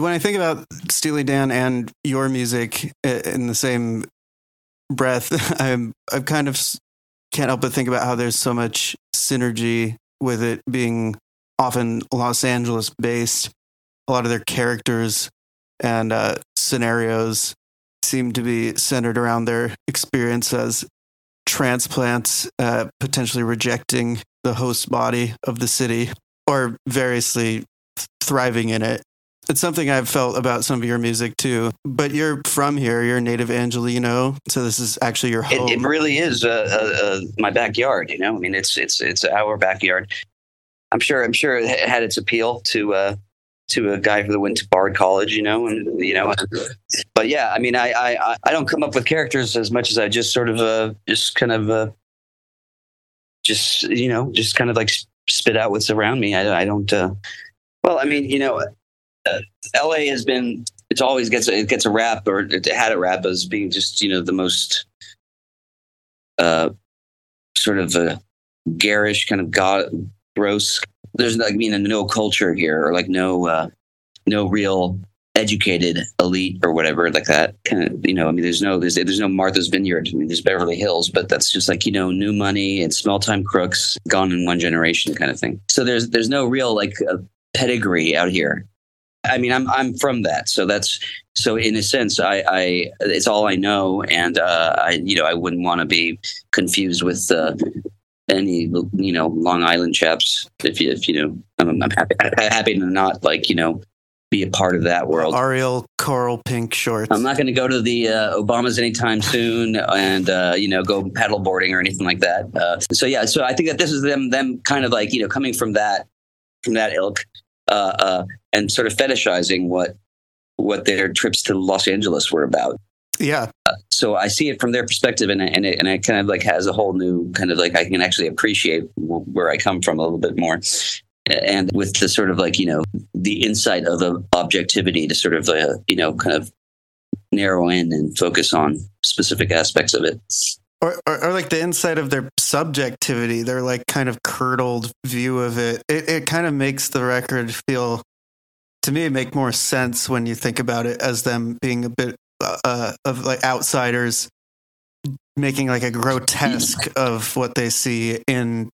when I think about Steely Dan and your music in the same breath, I'm I kind of can't help but think about how there's so much synergy with it being often Los Angeles based. A lot of their characters and uh, scenarios seem to be centered around their experience as transplants, uh, potentially rejecting the host body of the city or variously thriving in it. It's something I've felt about some of your music too. But you're from here. You're a native Angelino, so this is actually your home. It, it really is uh, uh, uh, my backyard. You know, I mean, it's it's it's our backyard. I'm sure. I'm sure it had its appeal to uh, to a guy who went to Bard College. You know, and you know, but yeah, I mean, I I I don't come up with characters as much as I just sort of uh, just kind of uh, just you know just kind of like spit out what's around me. I, I don't. Uh, well, I mean, you know, uh, L.A. has been. It's always gets it gets a rap or it had a rap as being just you know the most uh, sort of a garish kind of god gross. There's like I mean no culture here or like no uh, no real educated elite or whatever like that kind of you know i mean there's no there's there's no martha's vineyard i mean there's beverly hills but that's just like you know new money and small time crooks gone in one generation kind of thing so there's there's no real like uh, pedigree out here i mean i'm i'm from that so that's so in a sense i i it's all i know and uh i you know i wouldn't want to be confused with uh any you know long island chaps if you if you know i'm, I'm happy happy to not like you know be a part of that world. Ariel coral pink shorts. I'm not going to go to the uh, Obamas anytime soon, and uh, you know, go paddle boarding or anything like that. Uh, so yeah, so I think that this is them, them kind of like you know, coming from that, from that ilk, uh, uh, and sort of fetishizing what what their trips to Los Angeles were about. Yeah. Uh, so I see it from their perspective, and and it, and it kind of like has a whole new kind of like I can actually appreciate where I come from a little bit more and with the sort of like you know the insight of the objectivity to sort of uh, you know kind of narrow in and focus on specific aspects of it or, or, or, like the insight of their subjectivity their like kind of curdled view of it. it it kind of makes the record feel to me make more sense when you think about it as them being a bit uh, of like outsiders making like a grotesque of what they see in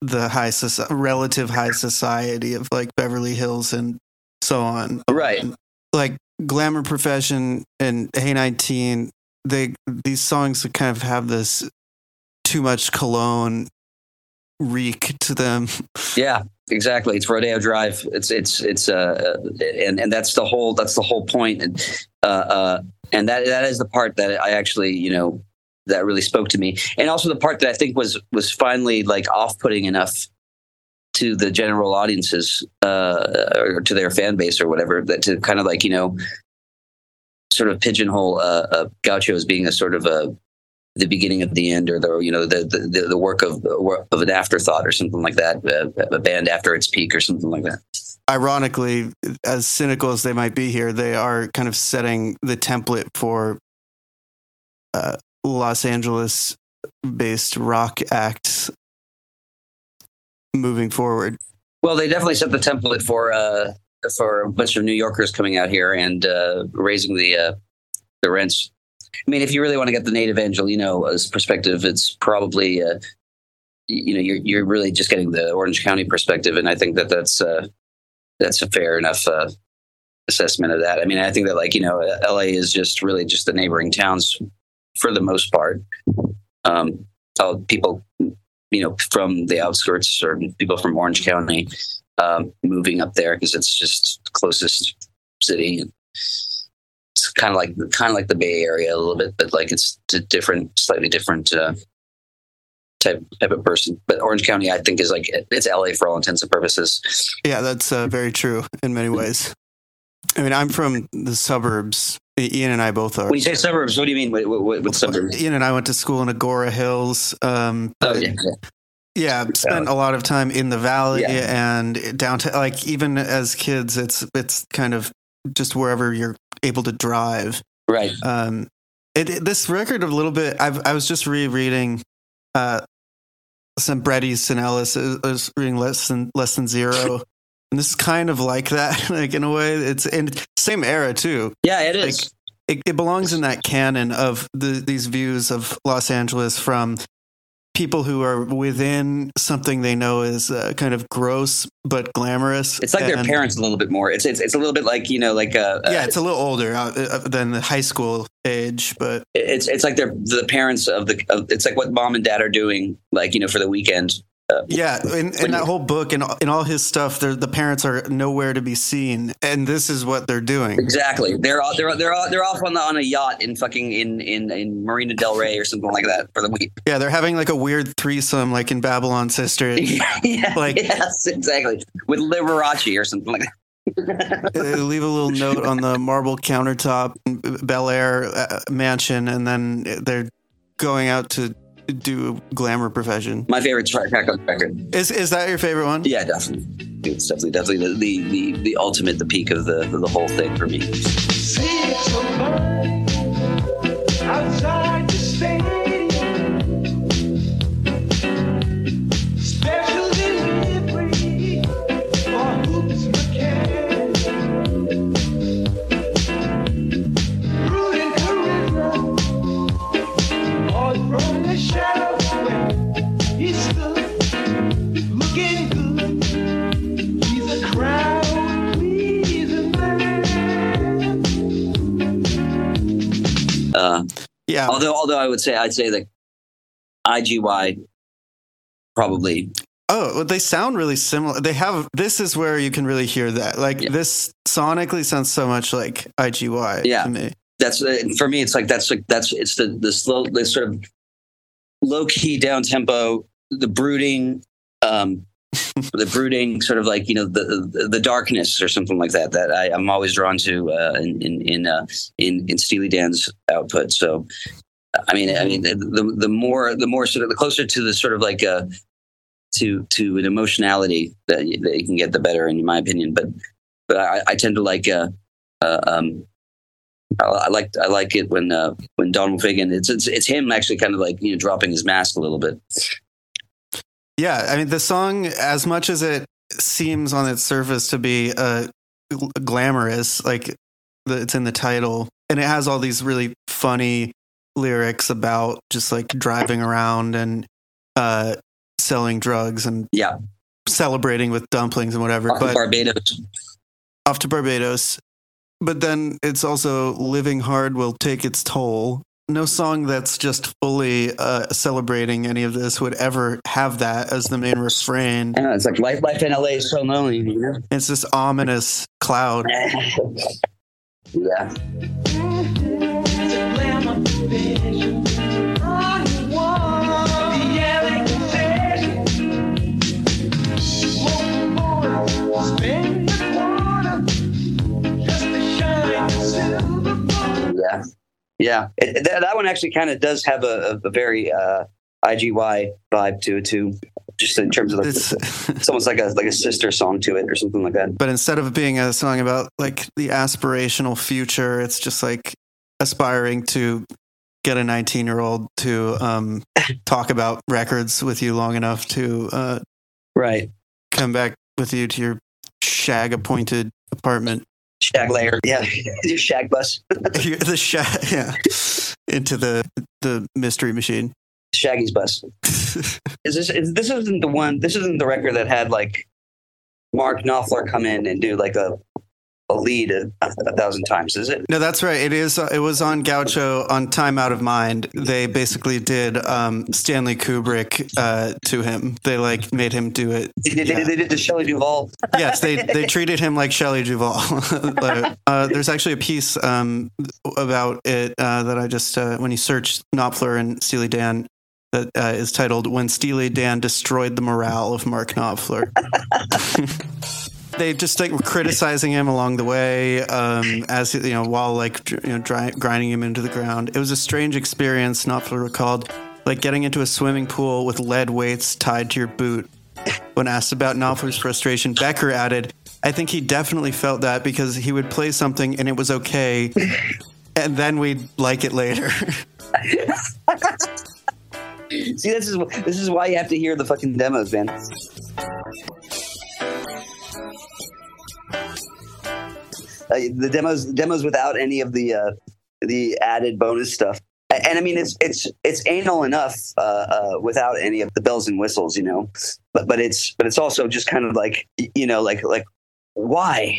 the high society, relative high society of like Beverly Hills and so on. Right. Like Glamour Profession and Hey 19, they these songs kind of have this too much cologne reek to them. Yeah, exactly. It's Rodeo Drive. It's it's it's uh and and that's the whole that's the whole point and uh uh and that that is the part that I actually, you know, that really spoke to me, and also the part that I think was was finally like off putting enough to the general audiences uh, or to their fan base or whatever that to kind of like you know sort of pigeonhole uh, uh, Gaucho as being a sort of a the beginning of the end or the you know the the, the work of of an afterthought or something like that a, a band after its peak or something like that ironically as cynical as they might be here they are kind of setting the template for uh, Los Angeles based rock acts moving forward? Well, they definitely set the template for uh, for a bunch of New Yorkers coming out here and uh, raising the uh, the rents. I mean, if you really want to get the native Angelino's perspective, it's probably uh, you know you're you're really just getting the Orange County perspective, and I think that that's uh, that's a fair enough uh, assessment of that. I mean, I think that like you know, LA is just really just the neighboring towns for the most part. Um, people, you know, from the outskirts or people from Orange County um, moving up there because it's just closest city. It's kind of like kind of like the Bay Area a little bit, but like it's a different, slightly different uh, type type of person. But Orange County, I think, is like it's LA for all intents and purposes. Yeah, that's uh, very true in many ways. I mean, I'm from the suburbs. Ian and I both are. When you say suburbs, what do you mean? What, what, what suburbs? Ian and I went to school in Agoura Hills. Um, oh, yeah. Yeah, spent a lot of time in the valley yeah. and downtown. Like even as kids, it's it's kind of just wherever you're able to drive. Right. Um, it, it, this record a little bit. I've, I was just rereading uh, some Bret Easton Ellis. I was reading less than less than zero and this is kind of like that, like in a way. It's in same era too. Yeah, it is. Like, it, it belongs in that canon of the, these views of Los Angeles from people who are within something they know is uh, kind of gross but glamorous. it's like their parents a little bit more. It's it's, it's a little bit like you know like uh, Yeah, uh, it's a little older uh, uh, than the high school age, but it's it's like they're the parents of the. Of, it's like what mom and dad are doing, like you know, for the weekend. Yeah, in, in that whole book and in all his stuff, the parents are nowhere to be seen, and this is what they're doing. exactly. They're all, they're they're all, they're off on the on a yacht in fucking in in in Marina Del Rey or something like that for the week. Yeah, they're having like a weird threesome, like in Babylon Sister. yeah, Like- yes, exactly. With Liberace or something like that. Uh, leave a little note on the marble countertop, in Bel Air uh, mansion, and then they're going out to do a glamour profession. My favorite track on the record. Is is that your favorite one? Yeah, definitely. It's definitely definitely the the, the, the ultimate, the peak of the of the whole thing for me. Would say I'd say that IGY probably Oh, well, they sound really similar. They have this is where you can really hear that. Like Yeah. this sonically sounds so much like IGY Yeah. to me. that's uh, for me. It's like that's like that's it's the the slow the sort of low key down tempo, the brooding, um, the brooding sort of like you know the the, the darkness or something like that. That I, I'm always drawn to uh, in in in, uh, in in Steely Dan's output. So. I mean, I mean, the the the more the more sort of the closer to the sort of like uh to to an emotionality that you, that you can get, the better, in my opinion. But but I, I tend to like uh, uh um I, I like I like it when uh, when Donald Fagen it's, it's it's him actually kind of like you know dropping his mask a little bit. Yeah, I mean the song, as much as it seems on its surface to be uh, glamorous, like the, it's in the title, and it has all these really funny lyrics about just like driving around and uh, selling drugs and Yeah, celebrating with dumplings and whatever. But Barbados. off to Barbados. But then it's also living hard will take its toll. No song that's just fully uh, celebrating any of this would ever have that as the main refrain. Yeah, it's like life life in LA is so lonely. You know? It's this ominous cloud. yeah, yeah, yeah. It, that, that one actually kind of does have a, a, very uh, IGY vibe to it too, just in terms of like It's, it's almost like a like a sister song to it or something like that. but instead of being a song about like the aspirational future, it's just like aspiring to get a 19 year old to um, talk about records with you long enough to uh, Right, come back with you to your shag appointed apartment. shag layer. Yeah, your shag bus, the shag, yeah, into the the mystery machine. Shaggy's bus. Is this is this isn't the one? This isn't the record that had like Mark Knopfler come in and do like a a lead a, a thousand times, is it? No, that's right. It is. It was on Gaucho on Time Out of Mind. They basically did um, Stanley Kubrick uh, to him. They like made him do it. They did, they did the Shelley Duvall. Yes, they they treated him like Shelley Duvall. Uh, uh, there's actually a piece um, about it uh, that I just uh, when you search Knopfler and Steely Dan that uh, is titled "When Steely Dan Destroyed the Morale of Mark Knopfler." they just like were criticizing him along the way um, as you know while like you know dry, grinding him into the ground. It was a strange experience. Knopfler recalled like getting into a swimming pool with lead weights tied to your boot. When asked about Knopfler's frustration, Becker added, "I think he definitely felt that because he would play something and it was okay." And then we'd like it later. See, this is this is why you have to hear the fucking demos, man. The demos demos without any of the uh, the added bonus stuff. And I mean, it's it's it's anal enough uh, uh, without any of the bells and whistles, you know. But but it's but it's also just kind of like you know, like like why,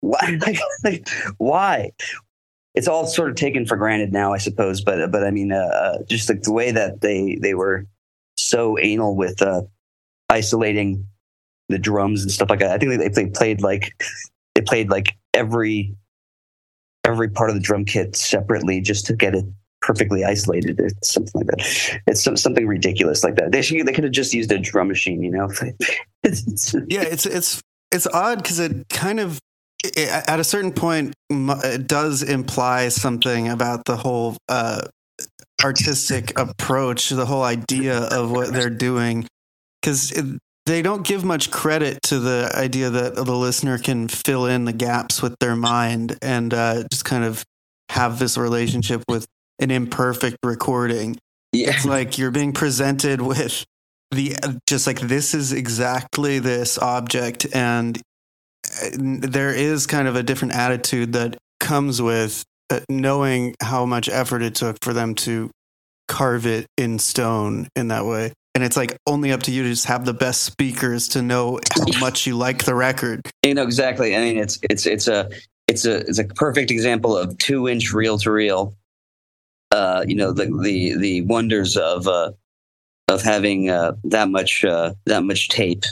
why, like, like why? It's all sort of taken for granted now, I suppose. But but I mean, uh, uh, just like the way that they they were so anal with uh, isolating the drums and stuff like that. I think they, they played like they played like every every part of the drum kit separately just to get it perfectly isolated or something like that. It's some, something ridiculous like that. They should, they could have just used a drum machine, you know. Yeah it's it's it's odd because it kind of i at a certain point it does imply something about the whole uh artistic approach the whole idea of what they're doing because they don't give much credit to the idea that the listener can fill in the gaps with their mind and uh, just kind of have this relationship with an imperfect recording yeah. it's like you're being presented with the just like this is exactly this object and uh, there is kind of a different attitude that comes with uh, knowing how much effort it took for them to carve it in stone in that way and it's like only up to you to just have the best speakers to know how much you like the record You know exactly. I mean, it's it's it's a it's a it's a perfect example of two inch reel to reel. Uh, you know the the the wonders of uh, of having uh, that much uh, that much tape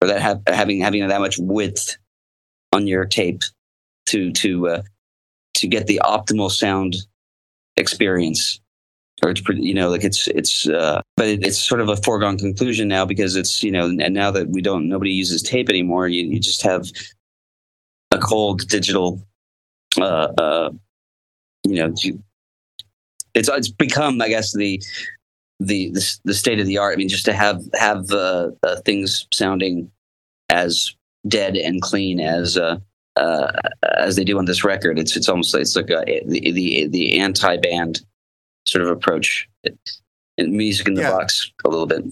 or that have, having having that much width on your tape to to uh, to get the optimal sound experience or it's pretty, you know like it's it's uh but it, it's sort of a foregone conclusion now because it's you know and now that we don't nobody uses tape anymore you, you just have a cold digital uh uh you know it's it's become i guess the the the, the state of the art. I mean just to have have uh, uh things sounding as dead and clean as uh uh, as they do on this record, it's it's almost like it's like a, the the the anti band sort of approach, in music in the Yeah. box a little bit.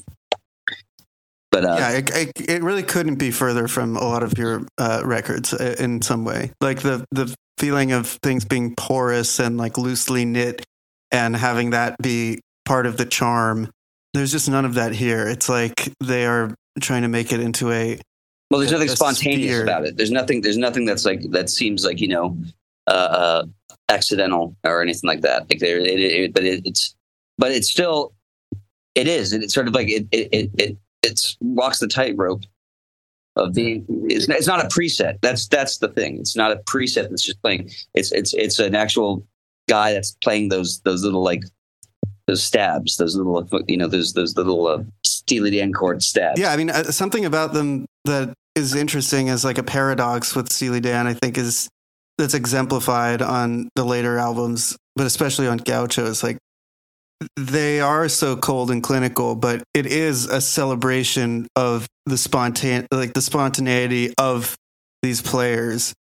But uh, yeah, it, it, it really couldn't be further from a lot of your uh, records uh, in some way. Like the the feeling of things being porous and like loosely knit, and having that be part of the charm. There's just none of that here. It's like they are trying to make it into a well, there's nothing a spontaneous sphere. about it. There's nothing. There's nothing that's like that seems like you know uh, uh, accidental or anything like that. Like there, it, it, but it, it's but it's still it is. It's sort of like it it it, it walks the tightrope of being. It's, it's not a preset. That's that's the thing. It's not a preset that's just playing. It's it's it's an actual guy that's playing those those little like those stabs, those little you know those those little uh, Steely Dan chord stabs. yeah. I mean, uh, something about them that is interesting as like a paradox with Steely Dan. I think is that's exemplified on the later albums, but especially on Gaucho. It's like they are so cold and clinical, but it is a celebration of the spontan like the spontaneity of these players.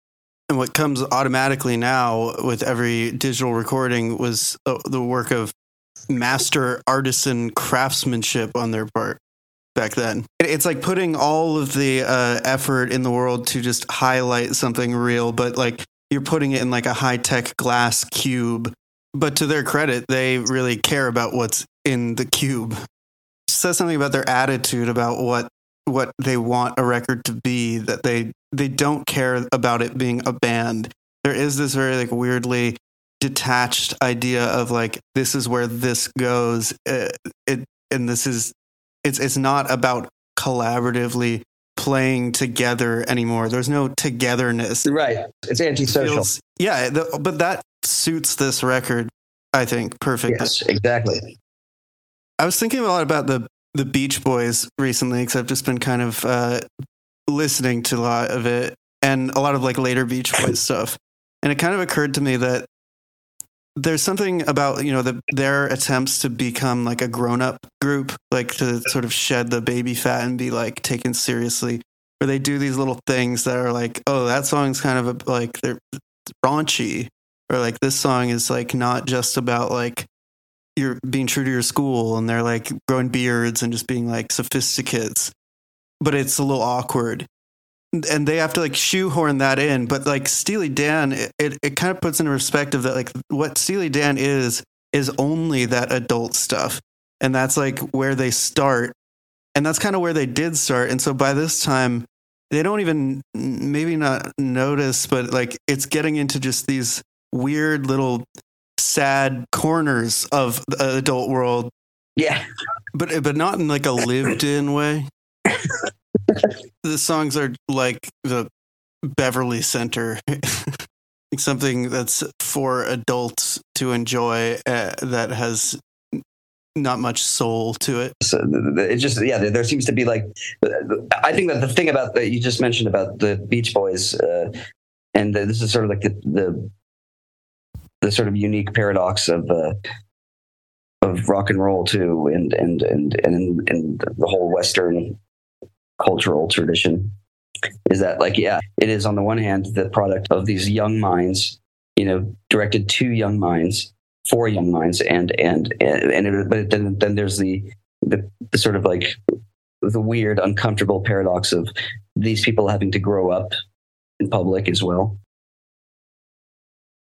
And what comes automatically now with every digital recording was uh, the work of master artisan craftsmanship on their part back then. It's like putting all of the uh, effort in the world to just highlight something real, but like you're putting it in like a high tech glass cube. But to their credit, they really care about what's in the cube. says something about their attitude about what what they want a record to be. That they they don't care about it being a band. There is this very like weirdly detached idea of like this is where this goes. Uh, it and this is it's it's not about collaboratively playing together anymore. There's no togetherness. right. It's antisocial. Feels- yeah, the, but that suits this record, I think, perfectly. Yes, exactly. I was thinking a lot about the the Beach Boys recently because I've just been kind of uh, listening to a lot of it and a lot of like later Beach Boys stuff, and it kind of occurred to me that there's something about you know the, their attempts to become like a grown up group, like to sort of shed the baby fat and be like taken seriously, where they do these little things that are like, oh, that song's kind of a, like they're raunchy, or like this song is like not just about like you're being true to your school and they're like growing beards and just being like sophisticates. But it's a little awkward and they have to like shoehorn that in. But like Steely Dan, it, it, it kind of puts into perspective that like what Steely Dan is is only that adult stuff. And that's like where they start. And that's kind of where they did start. And so by this time, they don't even maybe not notice, but like it's getting into just these weird little sad corners of the adult world, Yeah, but but not in like a lived in way. the songs are like the Beverly Center, something that's for adults to enjoy uh, that has not much soul to it. so it just yeah, there, seems to be like I think that the thing about that you just mentioned about the Beach Boys, uh, and this is sort of like the the the sort of unique paradox of. Uh, of rock and roll too, and and and and and the whole Western cultural tradition is that like yeah it is on the one hand the product of these young minds you know directed to young minds for young minds and and and, it, but then then there's the, the the sort of like the weird uncomfortable paradox of these people having to grow up in public as well